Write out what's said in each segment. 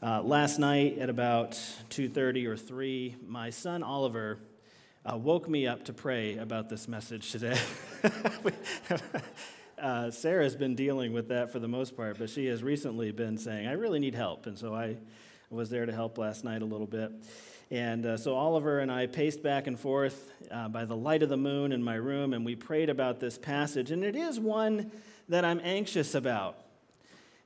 Uh, last night at about 2.30 or 3, my son Oliver uh, woke me up to pray about this message today. uh, Sarah's been dealing with that for the most part, but she has recently been saying, I really need help. And so I was there to help last night a little bit. And uh, so Oliver and I paced back and forth uh, by the light of the moon in my room, and we prayed about this passage. And it is one that I'm anxious about.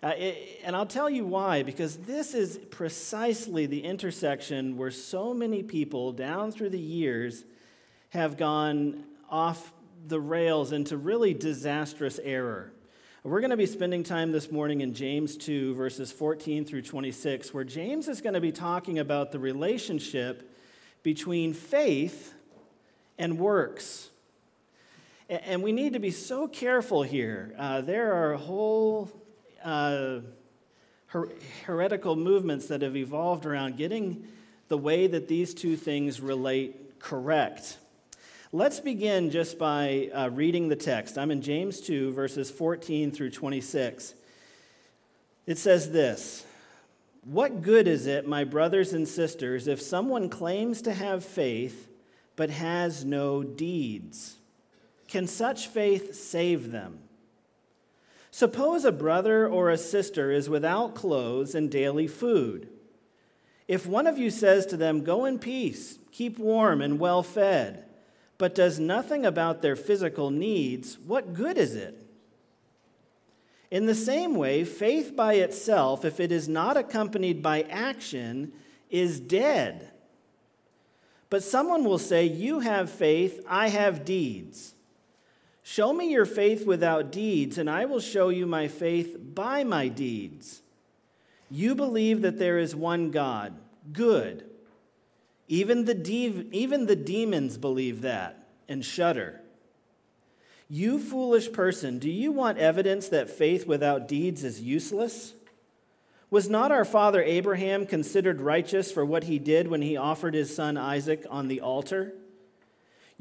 Uh, it, and I'll tell you why, because this is precisely the intersection where so many people down through the years have gone off the rails into really disastrous error. We're going to be spending time this morning in James 2, verses 14 through 26, where James is going to be talking about the relationship between faith and works. And we need to be so careful here. Uh, there are a whole uh, her- heretical movements that have evolved around getting the way that these two things relate correct. Let's begin just by uh, reading the text. I'm in James 2, verses 14 through 26. It says this What good is it, my brothers and sisters, if someone claims to have faith but has no deeds? Can such faith save them? Suppose a brother or a sister is without clothes and daily food. If one of you says to them, Go in peace, keep warm and well fed, but does nothing about their physical needs, what good is it? In the same way, faith by itself, if it is not accompanied by action, is dead. But someone will say, You have faith, I have deeds. Show me your faith without deeds, and I will show you my faith by my deeds. You believe that there is one God. Good. Even the, de- even the demons believe that and shudder. You foolish person, do you want evidence that faith without deeds is useless? Was not our father Abraham considered righteous for what he did when he offered his son Isaac on the altar?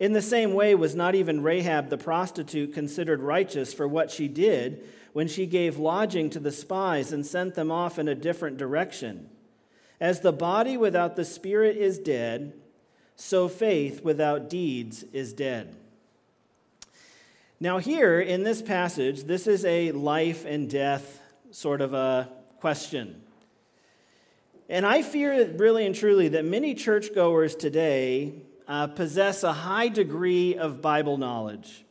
In the same way, was not even Rahab the prostitute considered righteous for what she did when she gave lodging to the spies and sent them off in a different direction? As the body without the spirit is dead, so faith without deeds is dead. Now, here in this passage, this is a life and death sort of a question. And I fear really and truly that many churchgoers today uh, possess a high degree of Bible knowledge.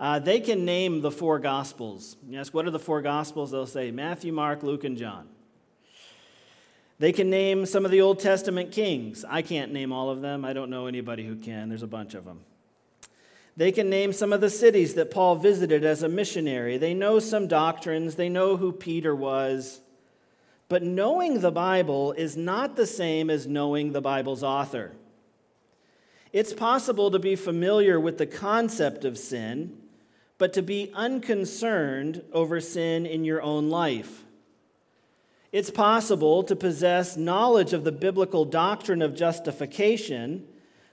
Uh, they can name the four Gospels. Yes, what are the four Gospels? They'll say Matthew, Mark, Luke, and John. They can name some of the Old Testament kings. I can't name all of them. I don't know anybody who can. There's a bunch of them. They can name some of the cities that Paul visited as a missionary. They know some doctrines. They know who Peter was. But knowing the Bible is not the same as knowing the Bible's author. It's possible to be familiar with the concept of sin, but to be unconcerned over sin in your own life. It's possible to possess knowledge of the biblical doctrine of justification,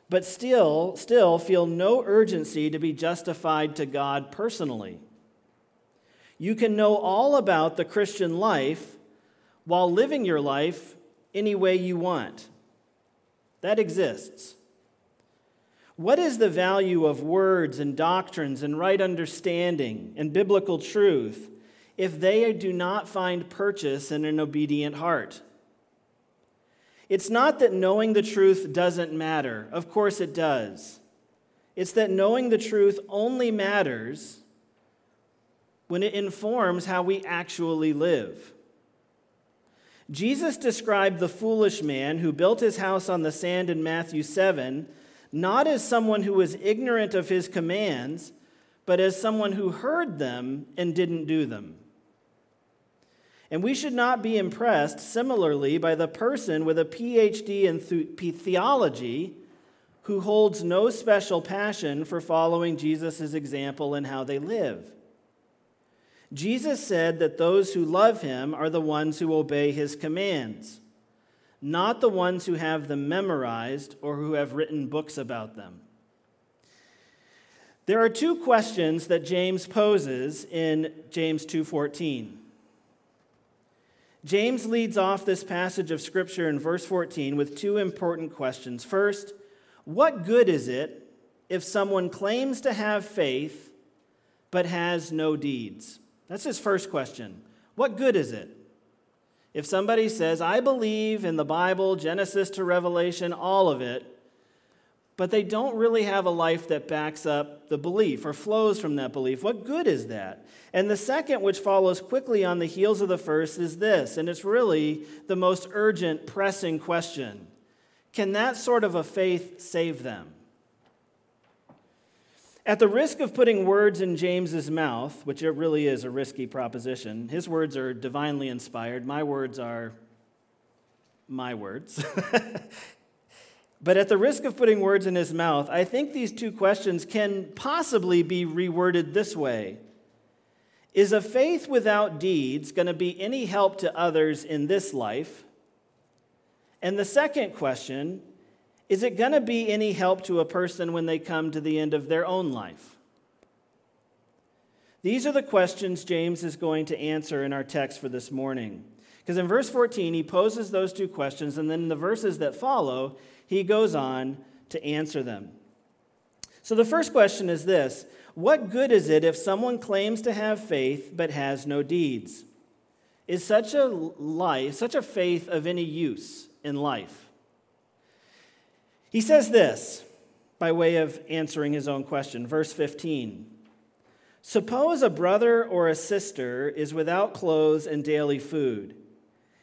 but still, still feel no urgency to be justified to God personally. You can know all about the Christian life while living your life any way you want. That exists. What is the value of words and doctrines and right understanding and biblical truth if they do not find purchase in an obedient heart? It's not that knowing the truth doesn't matter. Of course it does. It's that knowing the truth only matters when it informs how we actually live. Jesus described the foolish man who built his house on the sand in Matthew 7 not as someone who was ignorant of his commands, but as someone who heard them and didn't do them. And we should not be impressed similarly by the person with a PhD in theology who holds no special passion for following Jesus' example in how they live. Jesus said that those who love him are the ones who obey his commands, not the ones who have them memorized or who have written books about them. There are two questions that James poses in James 2:14. James leads off this passage of scripture in verse 14 with two important questions. First, what good is it if someone claims to have faith but has no deeds? That's his first question. What good is it? If somebody says, I believe in the Bible, Genesis to Revelation, all of it, but they don't really have a life that backs up the belief or flows from that belief. What good is that? And the second, which follows quickly on the heels of the first, is this, and it's really the most urgent, pressing question Can that sort of a faith save them? At the risk of putting words in James's mouth, which it really is a risky proposition, his words are divinely inspired. My words are my words. But at the risk of putting words in his mouth, I think these two questions can possibly be reworded this way Is a faith without deeds going to be any help to others in this life? And the second question is it going to be any help to a person when they come to the end of their own life? These are the questions James is going to answer in our text for this morning. Because in verse 14, he poses those two questions, and then in the verses that follow, he goes on to answer them. So the first question is this What good is it if someone claims to have faith but has no deeds? Is such a life, such a faith of any use in life? He says this by way of answering his own question. Verse 15 Suppose a brother or a sister is without clothes and daily food.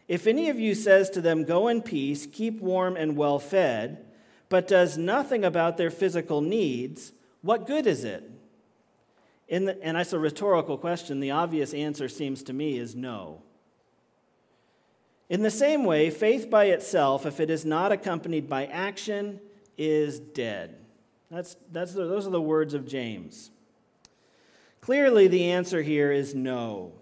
If any of you says to them, Go in peace, keep warm and well fed, but does nothing about their physical needs, what good is it? The, and that's a rhetorical question. The obvious answer seems to me is no. In the same way, faith by itself, if it is not accompanied by action, is dead. That's, that's the, those are the words of James. Clearly, the answer here is no.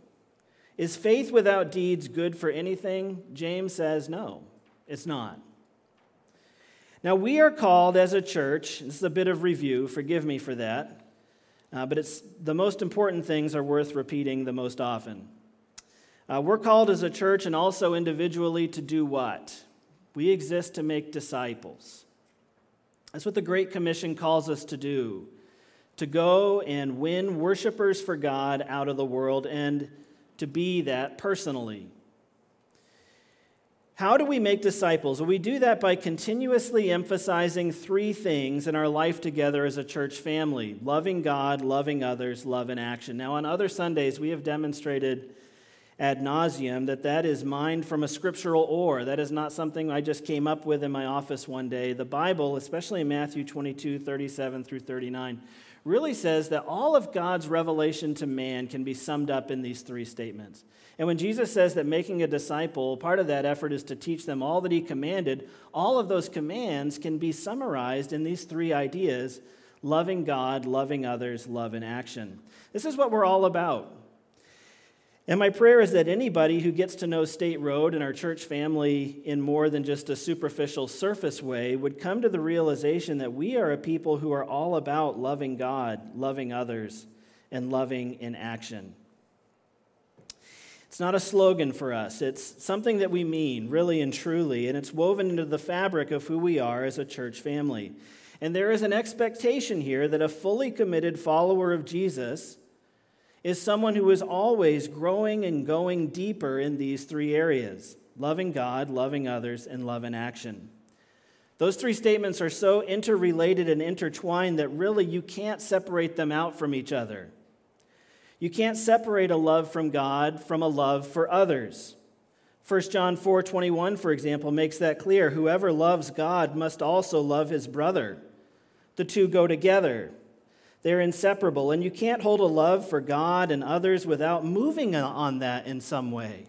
Is faith without deeds good for anything? James says no, it's not. Now, we are called as a church, this is a bit of review, forgive me for that, uh, but it's, the most important things are worth repeating the most often. Uh, we're called as a church and also individually to do what? We exist to make disciples. That's what the Great Commission calls us to do to go and win worshipers for God out of the world and to be that personally. How do we make disciples? Well, we do that by continuously emphasizing three things in our life together as a church family loving God, loving others, love in action. Now, on other Sundays, we have demonstrated ad nauseum that that is mined from a scriptural ore. That is not something I just came up with in my office one day. The Bible, especially in Matthew 22, 37 through 39, really says that all of God's revelation to man can be summed up in these three statements. And when Jesus says that making a disciple, part of that effort is to teach them all that he commanded, all of those commands can be summarized in these three ideas loving God, loving others, love in action. This is what we're all about. And my prayer is that anybody who gets to know State Road and our church family in more than just a superficial surface way would come to the realization that we are a people who are all about loving God, loving others, and loving in action. It's not a slogan for us, it's something that we mean, really and truly, and it's woven into the fabric of who we are as a church family. And there is an expectation here that a fully committed follower of Jesus is someone who is always growing and going deeper in these three areas loving God, loving others, and love in action. Those three statements are so interrelated and intertwined that really you can't separate them out from each other. You can't separate a love from God from a love for others. 1 John 4:21 for example makes that clear whoever loves God must also love his brother. The two go together. They're inseparable, and you can't hold a love for God and others without moving on that in some way.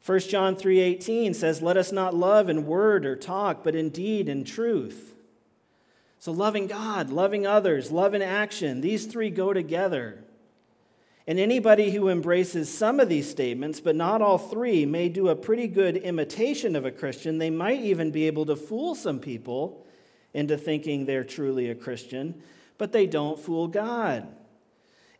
1 John 3:18 says, "Let us not love in word or talk, but in deed and truth." So, loving God, loving others, love in action, these three go together. And anybody who embraces some of these statements, but not all three, may do a pretty good imitation of a Christian. They might even be able to fool some people into thinking they're truly a Christian, but they don't fool God.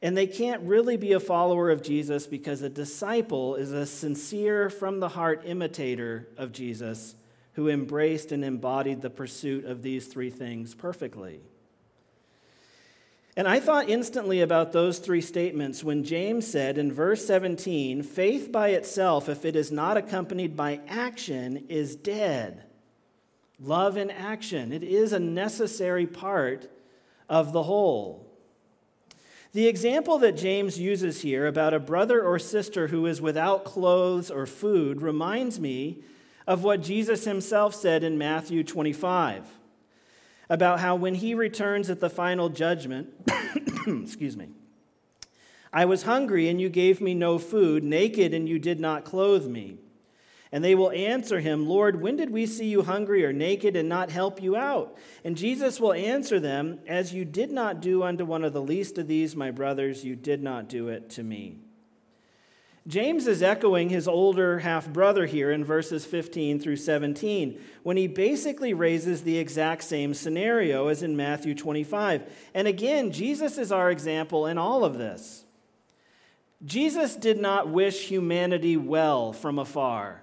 And they can't really be a follower of Jesus because a disciple is a sincere, from the heart imitator of Jesus who embraced and embodied the pursuit of these three things perfectly. And I thought instantly about those three statements when James said in verse 17, faith by itself, if it is not accompanied by action, is dead. Love in action. It is a necessary part of the whole. The example that James uses here about a brother or sister who is without clothes or food reminds me of what Jesus himself said in Matthew 25 about how when he returns at the final judgment, excuse me, I was hungry and you gave me no food, naked and you did not clothe me. And they will answer him, Lord, when did we see you hungry or naked and not help you out? And Jesus will answer them, As you did not do unto one of the least of these, my brothers, you did not do it to me. James is echoing his older half brother here in verses 15 through 17 when he basically raises the exact same scenario as in Matthew 25. And again, Jesus is our example in all of this. Jesus did not wish humanity well from afar.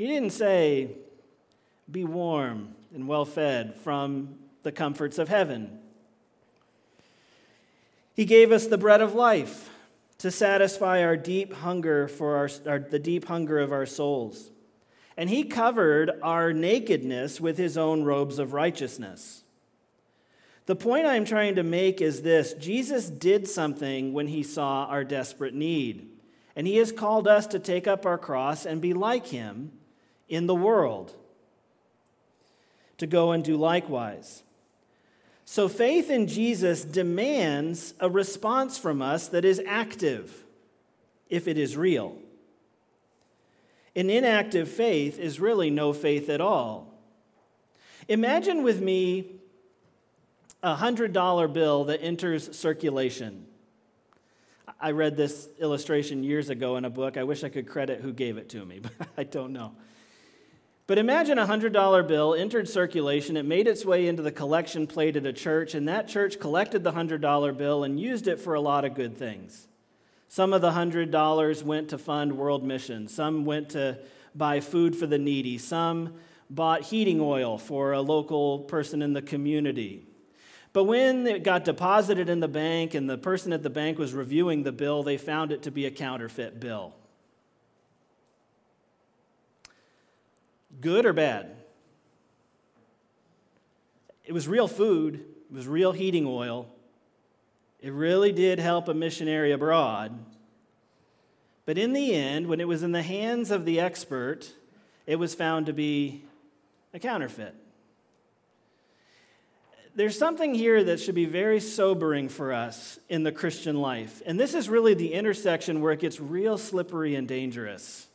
He didn't say, be warm and well fed from the comforts of heaven. He gave us the bread of life to satisfy our deep hunger for our, our, the deep hunger of our souls. And he covered our nakedness with his own robes of righteousness. The point I'm trying to make is this Jesus did something when he saw our desperate need. And he has called us to take up our cross and be like him in the world, to go and do likewise. So faith in Jesus demands a response from us that is active, if it is real. An inactive faith is really no faith at all. Imagine with me a $100 bill that enters circulation. I read this illustration years ago in a book. I wish I could credit who gave it to me, but I don't know. But imagine a $100 bill entered circulation, it made its way into the collection plate at a church, and that church collected the $100 bill and used it for a lot of good things. Some of the $100 went to fund world missions, some went to buy food for the needy, some bought heating oil for a local person in the community. But when it got deposited in the bank and the person at the bank was reviewing the bill, they found it to be a counterfeit bill. Good or bad? It was real food, it was real heating oil. It really did help a missionary abroad. But in the end, when it was in the hands of the expert, it was found to be a counterfeit. There's something here that should be very sobering for us in the Christian life. And this is really the intersection where it gets real slippery and dangerous.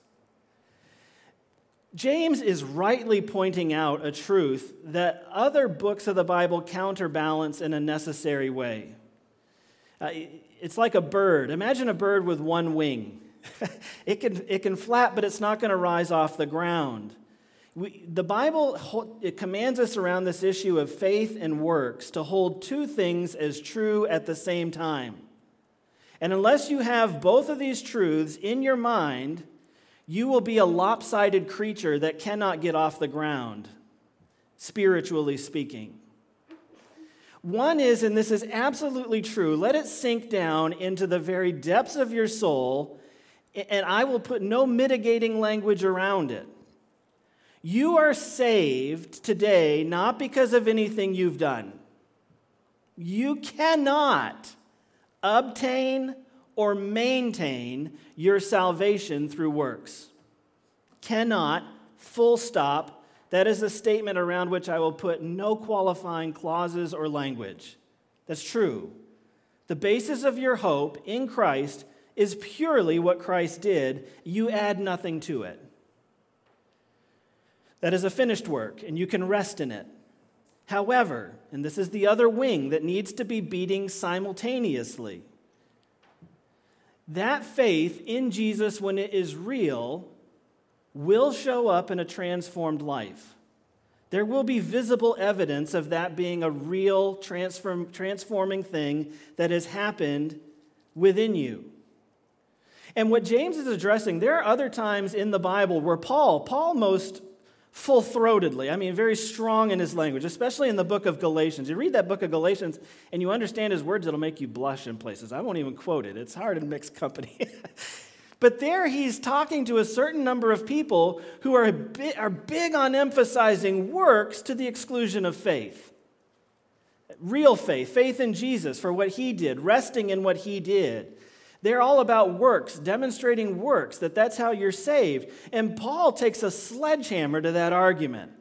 James is rightly pointing out a truth that other books of the Bible counterbalance in a necessary way. Uh, it's like a bird. Imagine a bird with one wing. it, can, it can flap, but it's not going to rise off the ground. We, the Bible it commands us around this issue of faith and works to hold two things as true at the same time. And unless you have both of these truths in your mind, you will be a lopsided creature that cannot get off the ground, spiritually speaking. One is, and this is absolutely true, let it sink down into the very depths of your soul, and I will put no mitigating language around it. You are saved today not because of anything you've done. You cannot obtain or maintain your salvation through works. Cannot, full stop. That is a statement around which I will put no qualifying clauses or language. That's true. The basis of your hope in Christ is purely what Christ did. You add nothing to it. That is a finished work, and you can rest in it. However, and this is the other wing that needs to be beating simultaneously, that faith in Jesus, when it is real, will show up in a transformed life. There will be visible evidence of that being a real transform, transforming thing that has happened within you. And what James is addressing, there are other times in the Bible where Paul, Paul most full throatedly, I mean, very strong in his language, especially in the book of Galatians. You read that book of Galatians and you understand his words, it'll make you blush in places. I won't even quote it, it's hard in mixed company. but there he's talking to a certain number of people who are, are big on emphasizing works to the exclusion of faith. Real faith, faith in Jesus for what he did, resting in what he did. They're all about works, demonstrating works, that that's how you're saved. And Paul takes a sledgehammer to that argument.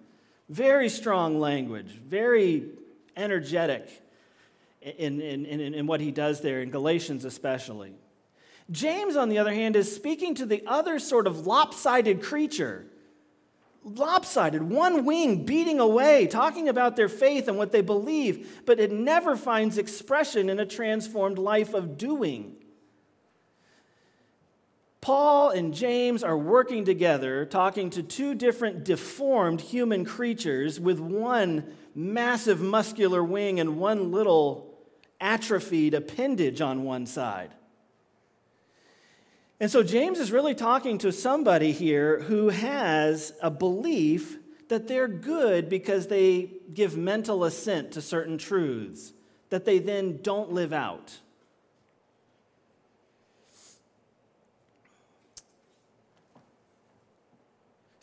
Very strong language, very energetic in, in, in, in what he does there, in Galatians especially. James, on the other hand, is speaking to the other sort of lopsided creature. Lopsided, one wing beating away, talking about their faith and what they believe, but it never finds expression in a transformed life of doing. Paul and James are working together, talking to two different deformed human creatures with one massive muscular wing and one little atrophied appendage on one side. And so James is really talking to somebody here who has a belief that they're good because they give mental assent to certain truths that they then don't live out.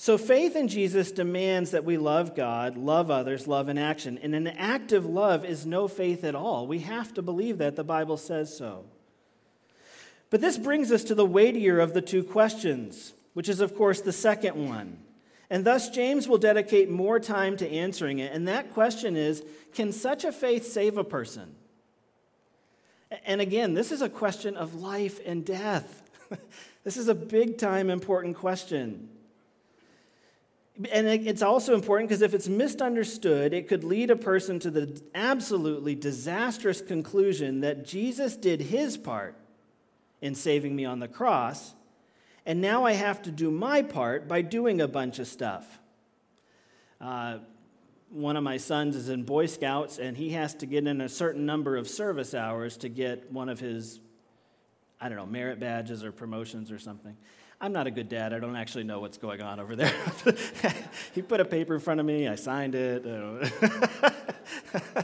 So, faith in Jesus demands that we love God, love others, love in action. And an active love is no faith at all. We have to believe that. The Bible says so. But this brings us to the weightier of the two questions, which is, of course, the second one. And thus, James will dedicate more time to answering it. And that question is Can such a faith save a person? And again, this is a question of life and death. this is a big time important question. And it's also important because if it's misunderstood, it could lead a person to the absolutely disastrous conclusion that Jesus did his part in saving me on the cross, and now I have to do my part by doing a bunch of stuff. Uh, one of my sons is in Boy Scouts, and he has to get in a certain number of service hours to get one of his, I don't know, merit badges or promotions or something. I'm not a good dad. I don't actually know what's going on over there. he put a paper in front of me, I signed it. Uh,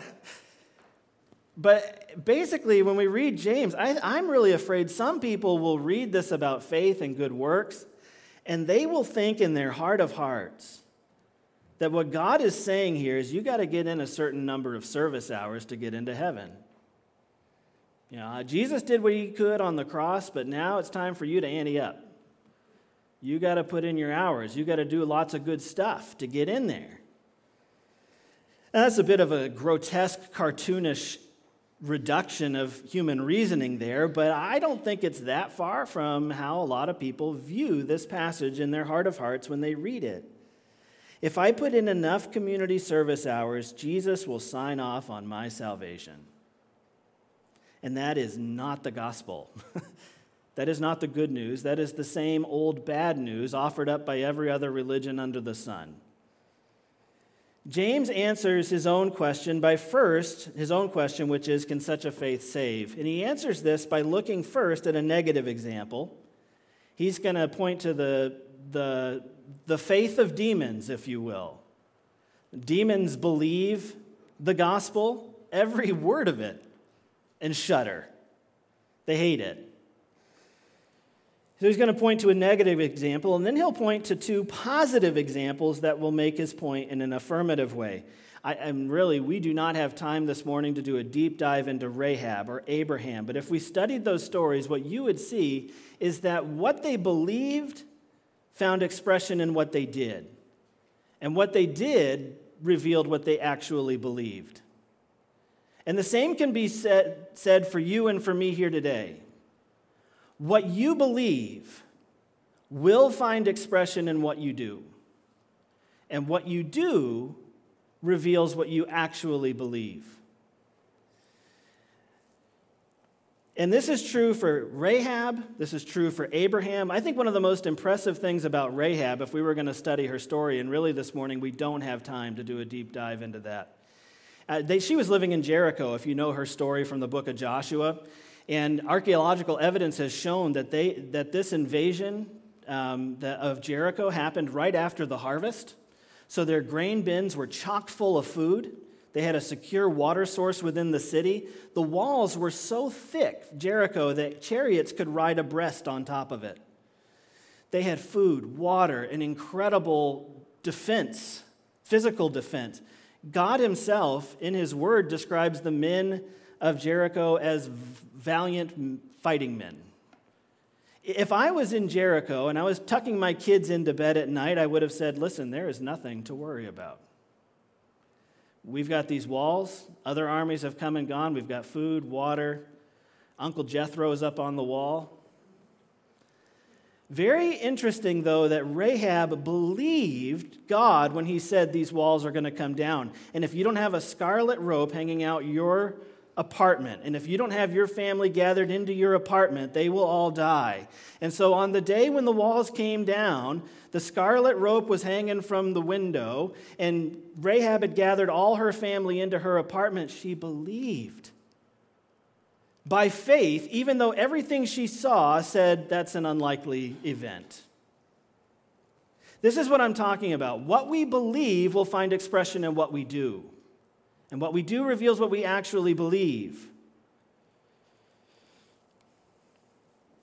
but basically, when we read James, I, am really afraid some people will read this about faith and good works, and they will think in their heart of hearts that what God is saying here is you got to get in a certain number of service hours to get into heaven. You know, Jesus did what he could on the cross, but now it's time for you to ante up. You got to put in your hours. You got to do lots of good stuff to get in there. And that's a bit of a grotesque, cartoonish reduction of human reasoning there, but I don't think it's that far from how a lot of people view this passage in their heart of hearts when they read it. If I put in enough community service hours, Jesus will sign off on my salvation. And that is not the gospel. That is not the good news. That is the same old bad news offered up by every other religion under the sun. James answers his own question by first, his own question, which is, Can such a faith save? And he answers this by looking first at a negative example. He's going to point to the, the, the faith of demons, if you will. Demons believe the gospel, every word of it, and shudder. They hate it. So he's going to point to a negative example, and then he'll point to two positive examples that will make his point in an affirmative way. I, and really, we do not have time this morning to do a deep dive into Rahab or Abraham, but if we studied those stories, what you would see is that what they believed found expression in what they did. And what they did revealed what they actually believed. And the same can be said, said for you and for me here today. What you believe will find expression in what you do. And what you do reveals what you actually believe. And this is true for Rahab. This is true for Abraham. I think one of the most impressive things about Rahab, if we were going to study her story, and really this morning we don't have time to do a deep dive into that. Uh, they, she was living in Jericho, if you know her story from the book of Joshua. And archaeological evidence has shown that, they, that this invasion um, of Jericho happened right after the harvest. So their grain bins were chock full of food. They had a secure water source within the city. The walls were so thick, Jericho, that chariots could ride abreast on top of it. They had food, water, an incredible defense, physical defense. God Himself, in His Word, describes the men of Jericho as valiant fighting men. If I was in Jericho and I was tucking my kids into bed at night, I would have said, Listen, there is nothing to worry about. We've got these walls. Other armies have come and gone. We've got food, water. Uncle Jethro is up on the wall. Very interesting, though, that Rahab believed God when he said these walls are going to come down. And if you don't have a scarlet rope hanging out your apartment. And if you don't have your family gathered into your apartment, they will all die. And so on the day when the walls came down, the scarlet rope was hanging from the window, and Rahab had gathered all her family into her apartment. She believed. By faith, even though everything she saw said that's an unlikely event. This is what I'm talking about. What we believe will find expression in what we do. And what we do reveals what we actually believe.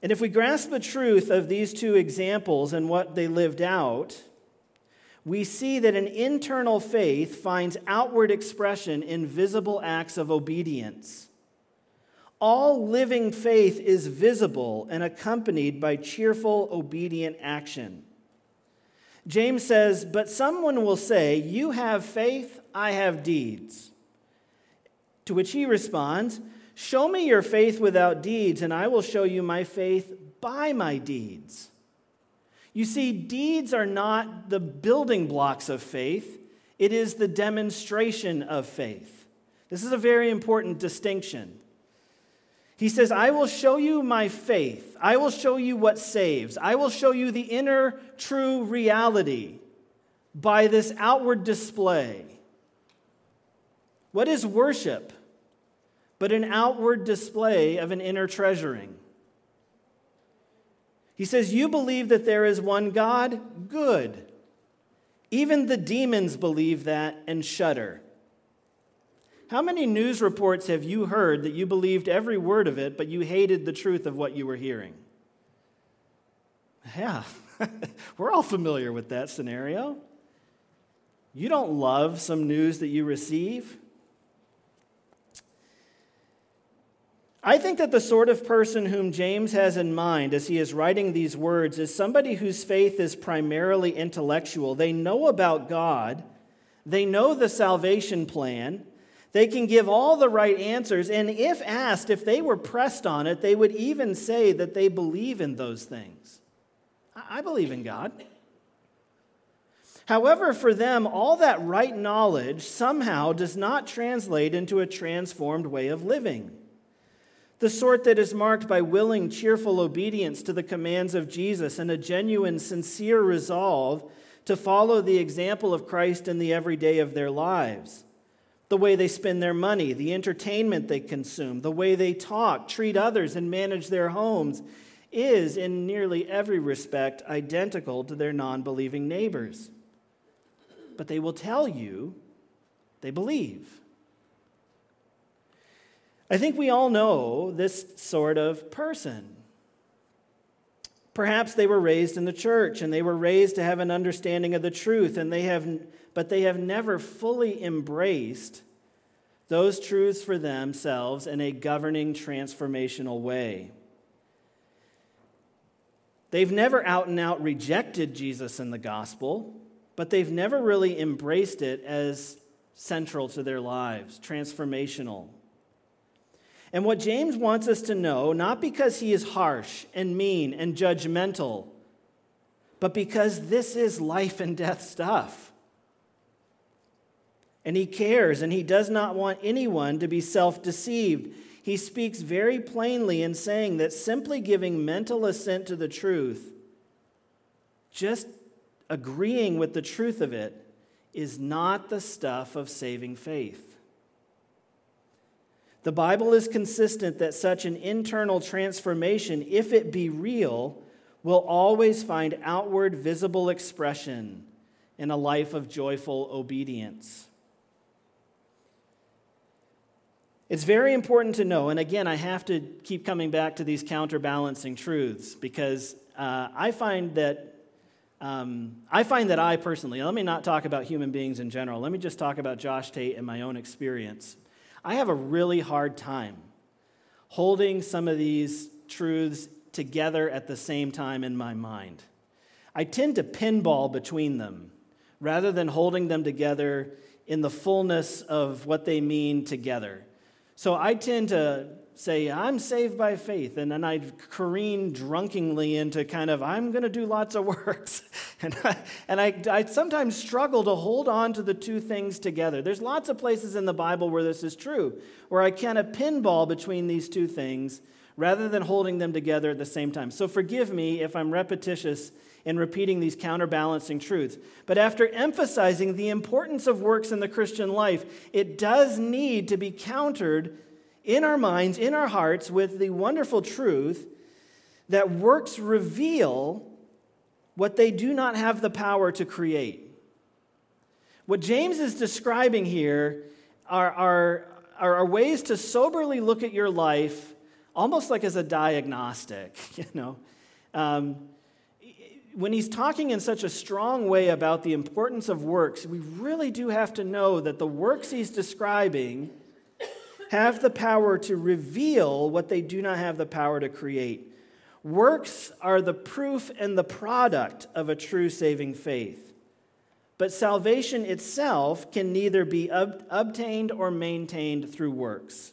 And if we grasp the truth of these two examples and what they lived out, we see that an internal faith finds outward expression in visible acts of obedience. All living faith is visible and accompanied by cheerful, obedient action. James says, But someone will say, You have faith, I have deeds. To which he responds, Show me your faith without deeds, and I will show you my faith by my deeds. You see, deeds are not the building blocks of faith, it is the demonstration of faith. This is a very important distinction. He says, I will show you my faith. I will show you what saves. I will show you the inner true reality by this outward display. What is worship but an outward display of an inner treasuring? He says, You believe that there is one God? Good. Even the demons believe that and shudder. How many news reports have you heard that you believed every word of it, but you hated the truth of what you were hearing? Yeah, we're all familiar with that scenario. You don't love some news that you receive. I think that the sort of person whom James has in mind as he is writing these words is somebody whose faith is primarily intellectual. They know about God, they know the salvation plan, they can give all the right answers, and if asked, if they were pressed on it, they would even say that they believe in those things. I believe in God. However, for them, all that right knowledge somehow does not translate into a transformed way of living the sort that is marked by willing, cheerful obedience to the commands of Jesus and a genuine, sincere resolve to follow the example of Christ in the everyday of their lives. The way they spend their money, the entertainment they consume, the way they talk, treat others, and manage their homes is, in nearly every respect, identical to their non believing neighbors. But they will tell you they believe. I think we all know this sort of person. Perhaps they were raised in the church and they were raised to have an understanding of the truth, and they have, but they have never fully embraced those truths for themselves in a governing, transformational way. They've never out and out rejected Jesus and the gospel, but they've never really embraced it as central to their lives, transformational. And what James wants us to know, not because he is harsh and mean and judgmental, but because this is life and death stuff. and he cares, and he does not want anyone to be self deceived. He speaks very plainly in saying that simply giving mental assent to the truth, just agreeing with the truth of it, is not the stuff of saving faith. The Bible is consistent that such an internal transformation, if it be real, will always find outward visible expression in a life of joyful obedience. It's very important to know, and again, I have to keep coming back to these counterbalancing truths because uh, I find that um, I find that I personally, let me not talk about human beings in general, let me just talk about Josh Tate and my own experience. I have a really hard time holding some of these truths together at the same time in my mind. I tend to pinball between them rather than holding them together in the fullness of what they mean together. So I tend to say, I'm saved by faith, and then I'd careen drunkenly into kind of, I'm going to do lots of works. and I, and I, I sometimes struggle to hold on to the two things together. There's lots of places in the Bible where this is true, where I kind of pinball between these two things rather than holding them together at the same time. So forgive me if I'm repetitious in repeating these counterbalancing truths. But after emphasizing the importance of works in the Christian life, it does need to be countered in our minds, in our hearts, with the wonderful truth that works reveal what they do not have the power to create. What James is describing here are, are, are, ways to soberly look at your life almost like as a diagnostic, you know. Um, when he's talking in such a strong way about the importance of works, we really do have to know that the works he's describing have the power to reveal what they do not have the power to create. Works are the proof and the product of a true saving faith. But salvation itself can neither be ob- obtained or maintained through works.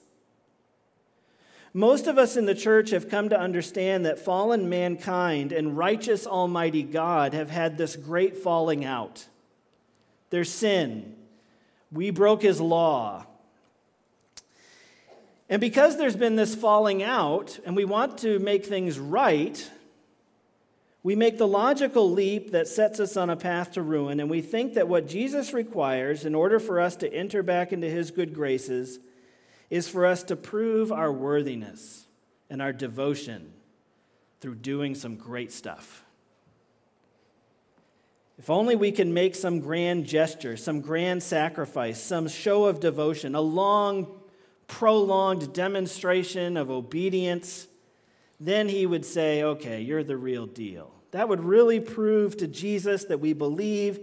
Most of us in the church have come to understand that fallen mankind and righteous Almighty God have had this great falling out. Their sin. We broke his law. And because there's been this falling out and we want to make things right, we make the logical leap that sets us on a path to ruin, and we think that what Jesus requires in order for us to enter back into his good graces is for us to prove our worthiness and our devotion through doing some great stuff. If only we can make some grand gesture, some grand sacrifice, some show of devotion, a long, prolonged demonstration of obedience, then he would say, okay, you're the real deal. That would really prove to Jesus that we believe.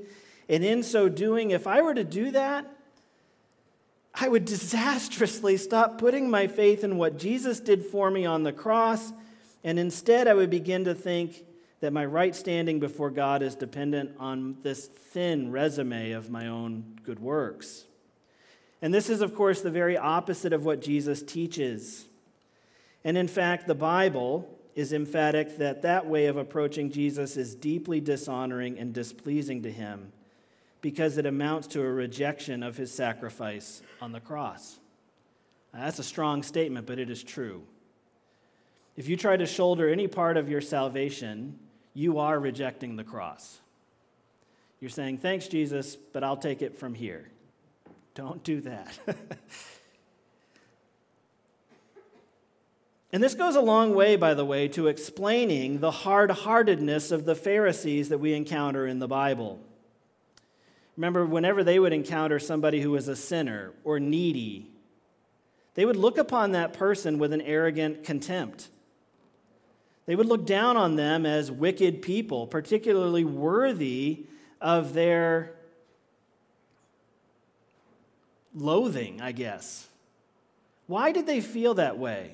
And in so doing, if I were to do that, I would disastrously stop putting my faith in what Jesus did for me on the cross, and instead I would begin to think that my right standing before God is dependent on this thin resume of my own good works. And this is, of course, the very opposite of what Jesus teaches. And in fact, the Bible is emphatic that that way of approaching Jesus is deeply dishonoring and displeasing to him because it amounts to a rejection of his sacrifice on the cross. Now, that's a strong statement, but it is true. If you try to shoulder any part of your salvation, you are rejecting the cross. You're saying, Thanks, Jesus, but I'll take it from here. Don't do that. and this goes a long way, by the way, to explaining the hard heartedness of the Pharisees that we encounter in the Bible. Remember, whenever they would encounter somebody who was a sinner or needy, they would look upon that person with an arrogant contempt. They would look down on them as wicked people, particularly worthy of their loathing, I guess. Why did they feel that way?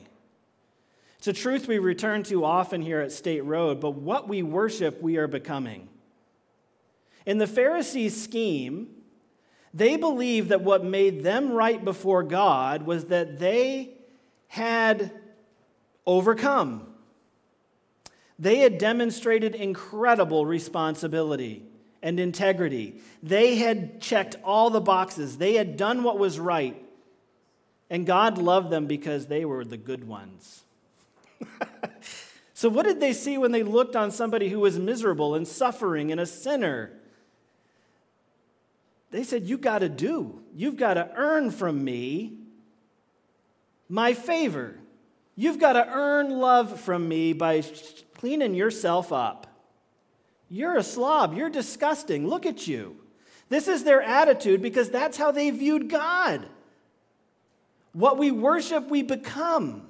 It's a truth we return to often here at State Road, but what we worship, we are becoming. In the Pharisees' scheme, they believed that what made them right before God was that they had overcome. They had demonstrated incredible responsibility and integrity. They had checked all the boxes, they had done what was right. And God loved them because they were the good ones. so, what did they see when they looked on somebody who was miserable and suffering and a sinner? They said, "You've got to do. You've got to earn from me my favor. You've got to earn love from me by cleaning yourself up. You're a slob. You're disgusting. Look at you. This is their attitude because that's how they viewed God. What we worship, we become.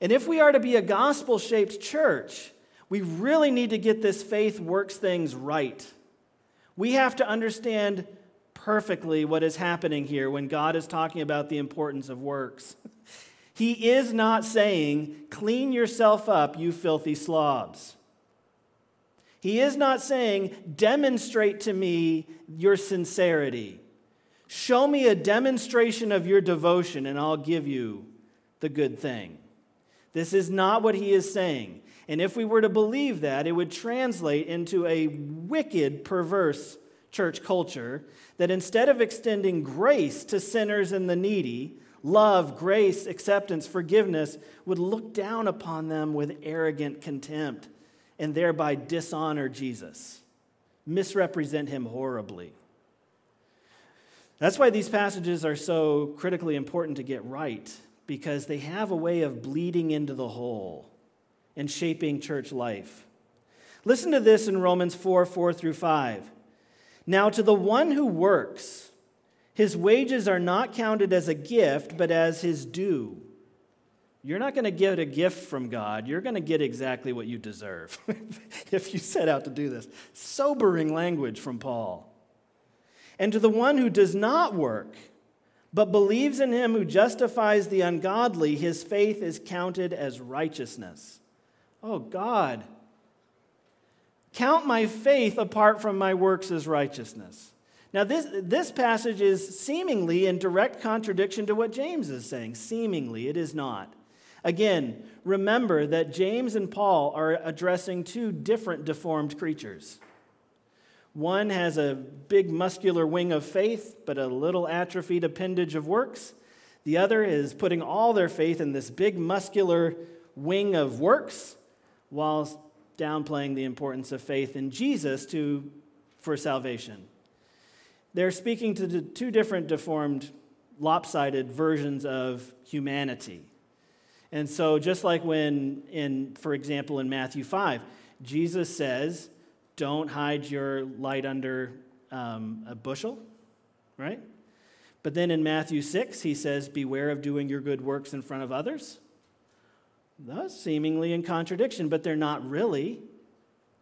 And if we are to be a gospel shaped church, we really need to get this faith works things right. We have to understand perfectly what is happening here when God is talking about the importance of works. He is not saying, clean yourself up, you filthy slobs. He is not saying, demonstrate to me your sincerity. Show me a demonstration of your devotion, and I'll give you the good thing. This is not what he is saying. And if we were to believe that, it would translate into a wicked, perverse church culture that instead of extending grace to sinners and the needy, love, grace, acceptance, forgiveness, would look down upon them with arrogant contempt and thereby dishonor Jesus, misrepresent him horribly. That's why these passages are so critically important to get right, because they have a way of bleeding into the whole and shaping church life. Listen to this in Romans 4 4 through 5. Now, to the one who works, his wages are not counted as a gift, but as his due. You're not going to get a gift from God. You're going to get exactly what you deserve if you set out to do this. Sobering language from Paul. And to the one who does not work, but believes in him who justifies the ungodly, his faith is counted as righteousness. Oh, God, count my faith apart from my works as righteousness. Now, this, this passage is seemingly in direct contradiction to what James is saying. Seemingly, it is not. Again, remember that James and Paul are addressing two different deformed creatures. One has a big muscular wing of faith, but a little atrophied appendage of works. The other is putting all their faith in this big muscular wing of works, while downplaying the importance of faith in Jesus to, for salvation. They're speaking to two different deformed, lopsided versions of humanity. And so, just like when, in, for example, in Matthew 5, Jesus says, Don't hide your light under um, a bushel, right? But then in Matthew 6, he says, Beware of doing your good works in front of others. Thus, seemingly in contradiction, but they're not really.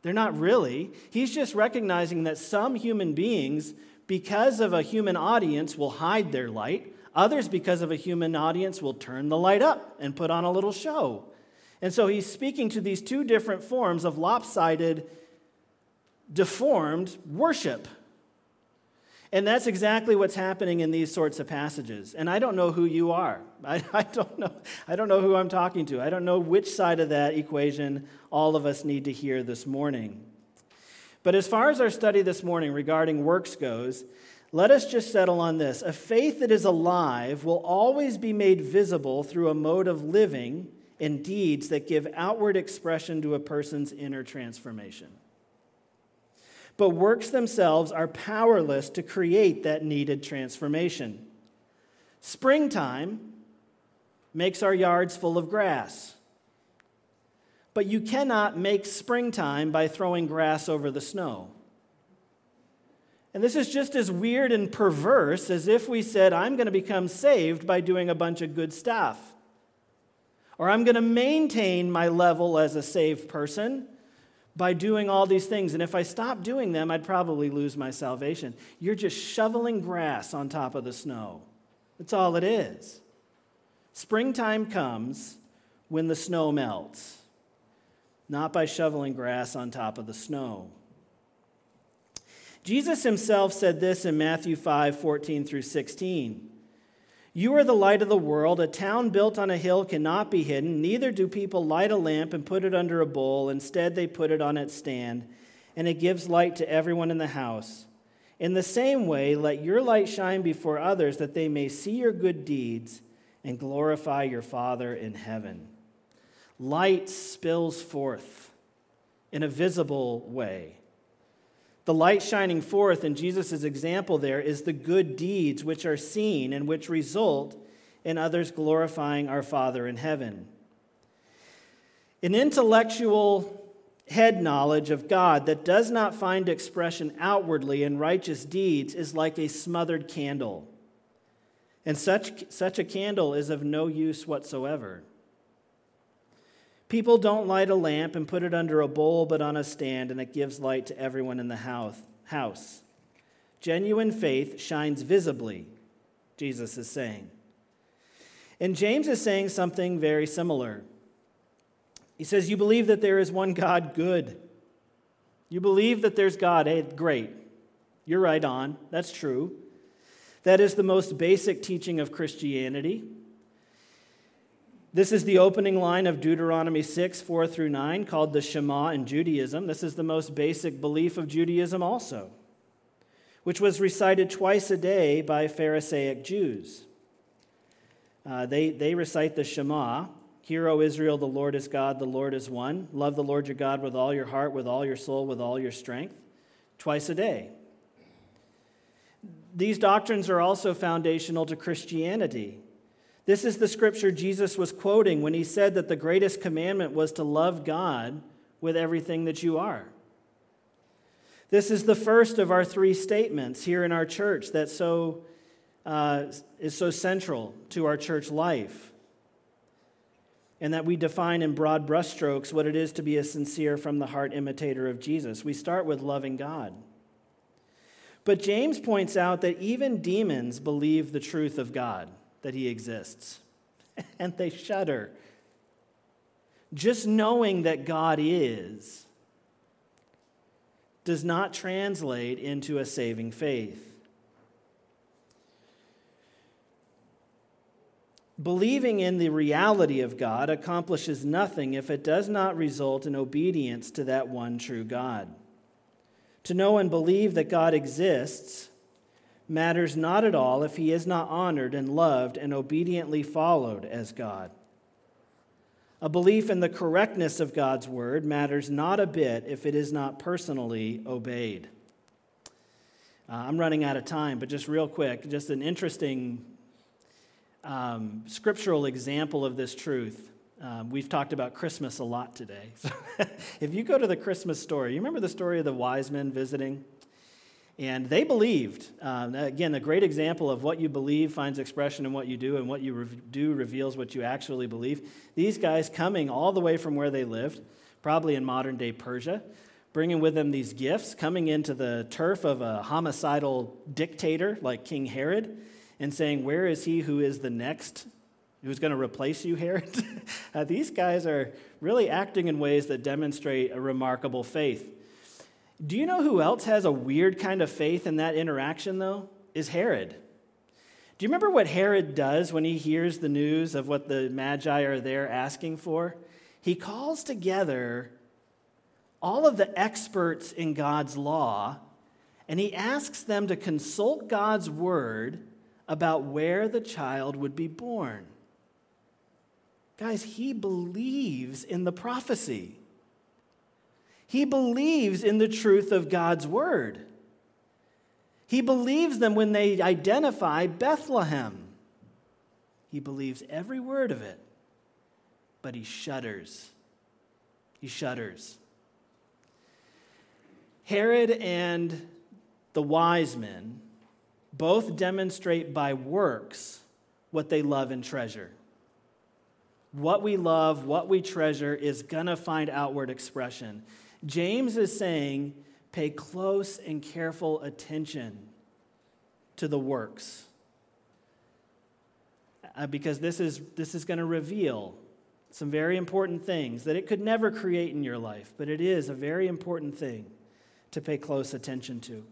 They're not really. He's just recognizing that some human beings, because of a human audience, will hide their light. Others, because of a human audience, will turn the light up and put on a little show. And so he's speaking to these two different forms of lopsided, deformed worship. And that's exactly what's happening in these sorts of passages. And I don't know who you are. I, I, don't know. I don't know who I'm talking to. I don't know which side of that equation all of us need to hear this morning. But as far as our study this morning regarding works goes, let us just settle on this. A faith that is alive will always be made visible through a mode of living and deeds that give outward expression to a person's inner transformation but works themselves are powerless to create that needed transformation. Springtime makes our yards full of grass, but you cannot make springtime by throwing grass over the snow. And this is just as weird and perverse as if we said, I'm going to become saved by doing a bunch of good stuff. Or I'm going to maintain my level as a saved person by doing all these things. And if I stop doing them, I'd probably lose my salvation. You're just shoveling grass on top of the snow. That's all it is. Springtime comes when the snow melts, not by shoveling grass on top of the snow. Jesus himself said this in Matthew 5 14 through 16. You are the light of the world. A town built on a hill cannot be hidden. Neither do people light a lamp and put it under a bowl. Instead, they put it on its stand, and it gives light to everyone in the house. In the same way, let your light shine before others that they may see your good deeds and glorify your Father in heaven. Light spills forth in a visible way. The light shining forth in Jesus' example there is the good deeds which are seen and which result in others glorifying our Father in heaven. An intellectual head knowledge of God that does not find expression outwardly in righteous deeds is like a smothered candle. And such, such a candle is of no use whatsoever. People don't light a lamp and put it under a bowl, but on a stand, and it gives light to everyone in the house. Genuine faith shines visibly, Jesus is saying. And James is saying something very similar. He says, You believe that there is one God, good. You believe that there's God, hey, great. You're right on. That's true. That is the most basic teaching of Christianity. This is the opening line of Deuteronomy 6, 4 through 9, called the Shema in Judaism. This is the most basic belief of Judaism, also, which was recited twice a day by Pharisaic Jews. Uh, they, they recite the Shema Hear, O Israel, the Lord is God, the Lord is one. Love the Lord your God with all your heart, with all your soul, with all your strength, twice a day. These doctrines are also foundational to Christianity. This is the scripture Jesus was quoting when he said that the greatest commandment was to love God with everything that you are. This is the first of our three statements here in our church that so, uh, is so central to our church life and that we define in broad brushstrokes what it is to be a sincere from the heart imitator of Jesus. We start with loving God. But James points out that even demons believe the truth of God, that he exists, and they shudder. Just knowing that God is does not translate into a saving faith. Believing in the reality of God accomplishes nothing if it does not result in obedience to that one true God. To know and believe that God exists matters not at all if he is not honored and loved and obediently followed as God. A belief in the correctness of God's word matters not a bit if it is not personally obeyed. Uh, I'm running out of time, but just real quick, just an interesting um, scriptural example of this truth. Um, we've talked about Christmas a lot today. So if you go to the Christmas story, you remember the story of the wise men visiting? And they believed. Um, again, a great example of what you believe finds expression in what you do, and what you re- do reveals what you actually believe. These guys coming all the way from where they lived, probably in modern day Persia, bringing with them these gifts, coming into the turf of a homicidal dictator like King Herod and saying, Where is he who is the next who's going to replace you, Herod? uh, these guys are really acting in ways that demonstrate a remarkable faith. Do you know who else has a weird kind of faith in that interaction, though? Is Herod. Do you remember what Herod does when he hears the news of what the Magi are there asking for? He calls together all of the experts in God's law and he asks them to consult God's word about where the child would be born. Guys, he believes in the prophecy. He believes in the truth of God's word. He believes them when they identify Bethlehem. He believes every word of it, but he shudders. He shudders. Herod and the wise men both demonstrate by works what they love and treasure. What we love, what we treasure is going to find outward expression. James is saying, pay close and careful attention to the works. Uh, because this is, this is going to reveal some very important things that it could never create in your life, but it is a very important thing to pay close attention to.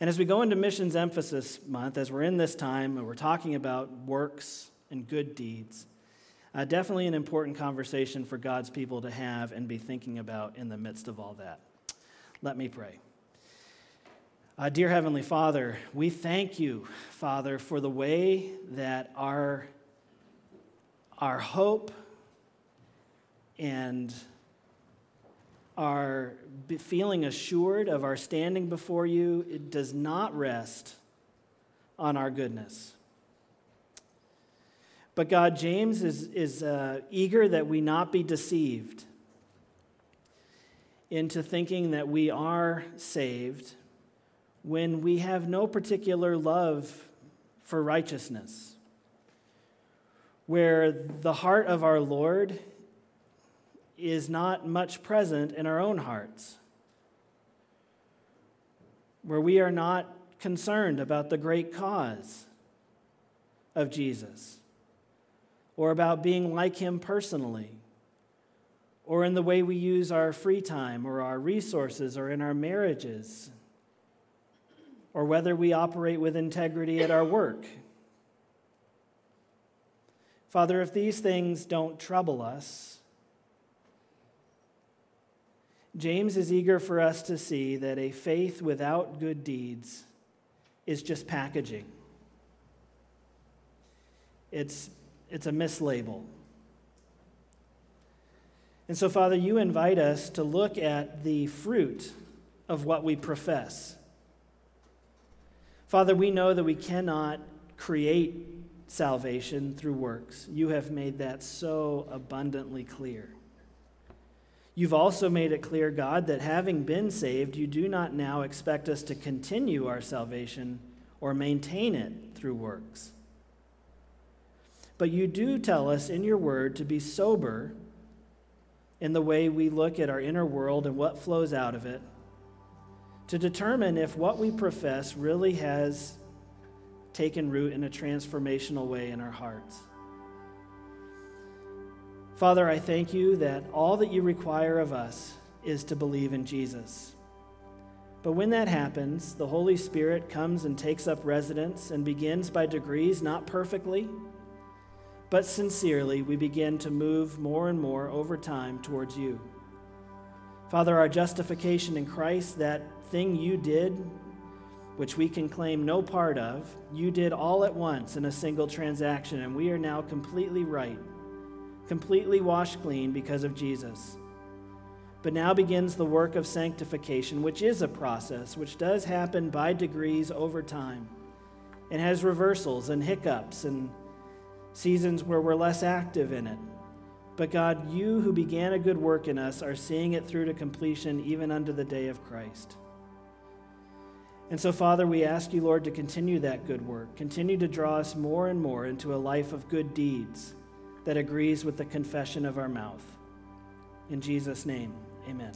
And as we go into Missions Emphasis Month, as we're in this time and we're talking about works and good deeds, uh, definitely an important conversation for God's people to have and be thinking about in the midst of all that. Let me pray. Uh, dear Heavenly Father, we thank you, Father, for the way that our, our hope and our feeling assured of our standing before you, it does not rest on our goodness. But God, James is, is uh, eager that we not be deceived into thinking that we are saved when we have no particular love for righteousness, where the heart of our Lord is not much present in our own hearts, where we are not concerned about the great cause of Jesus or about being like him personally or in the way we use our free time or our resources or in our marriages, or whether we operate with integrity at our work. Father, if these things don't trouble us, James is eager for us to see that a faith without good deeds is just packaging. It's, it's a mislabel. And so, Father, you invite us to look at the fruit of what we profess. Father, we know that we cannot create salvation through works. You have made that so abundantly clear. You've also made it clear, God, that having been saved, you do not now expect us to continue our salvation or maintain it through works. But you do tell us in your word to be sober in the way we look at our inner world and what flows out of it to determine if what we profess really has taken root in a transformational way in our hearts. Father, I thank you that all that you require of us is to believe in Jesus. But when that happens, the Holy Spirit comes and takes up residence and begins by degrees, not perfectly but sincerely, we begin to move more and more over time towards you. Father, our justification in Christ, that thing you did, which we can claim no part of, you did all at once in a single transaction, and we are now completely right, completely washed clean because of Jesus. But now begins the work of sanctification, which is a process which does happen by degrees over time and has reversals and hiccups and seasons where we're less active in it. But God, you who began a good work in us are seeing it through to completion even unto the day of Christ. And so, Father, we ask you, Lord, to continue that good work. Continue to draw us more and more into a life of good deeds that agrees with the confession of our mouth. In Jesus' name, amen.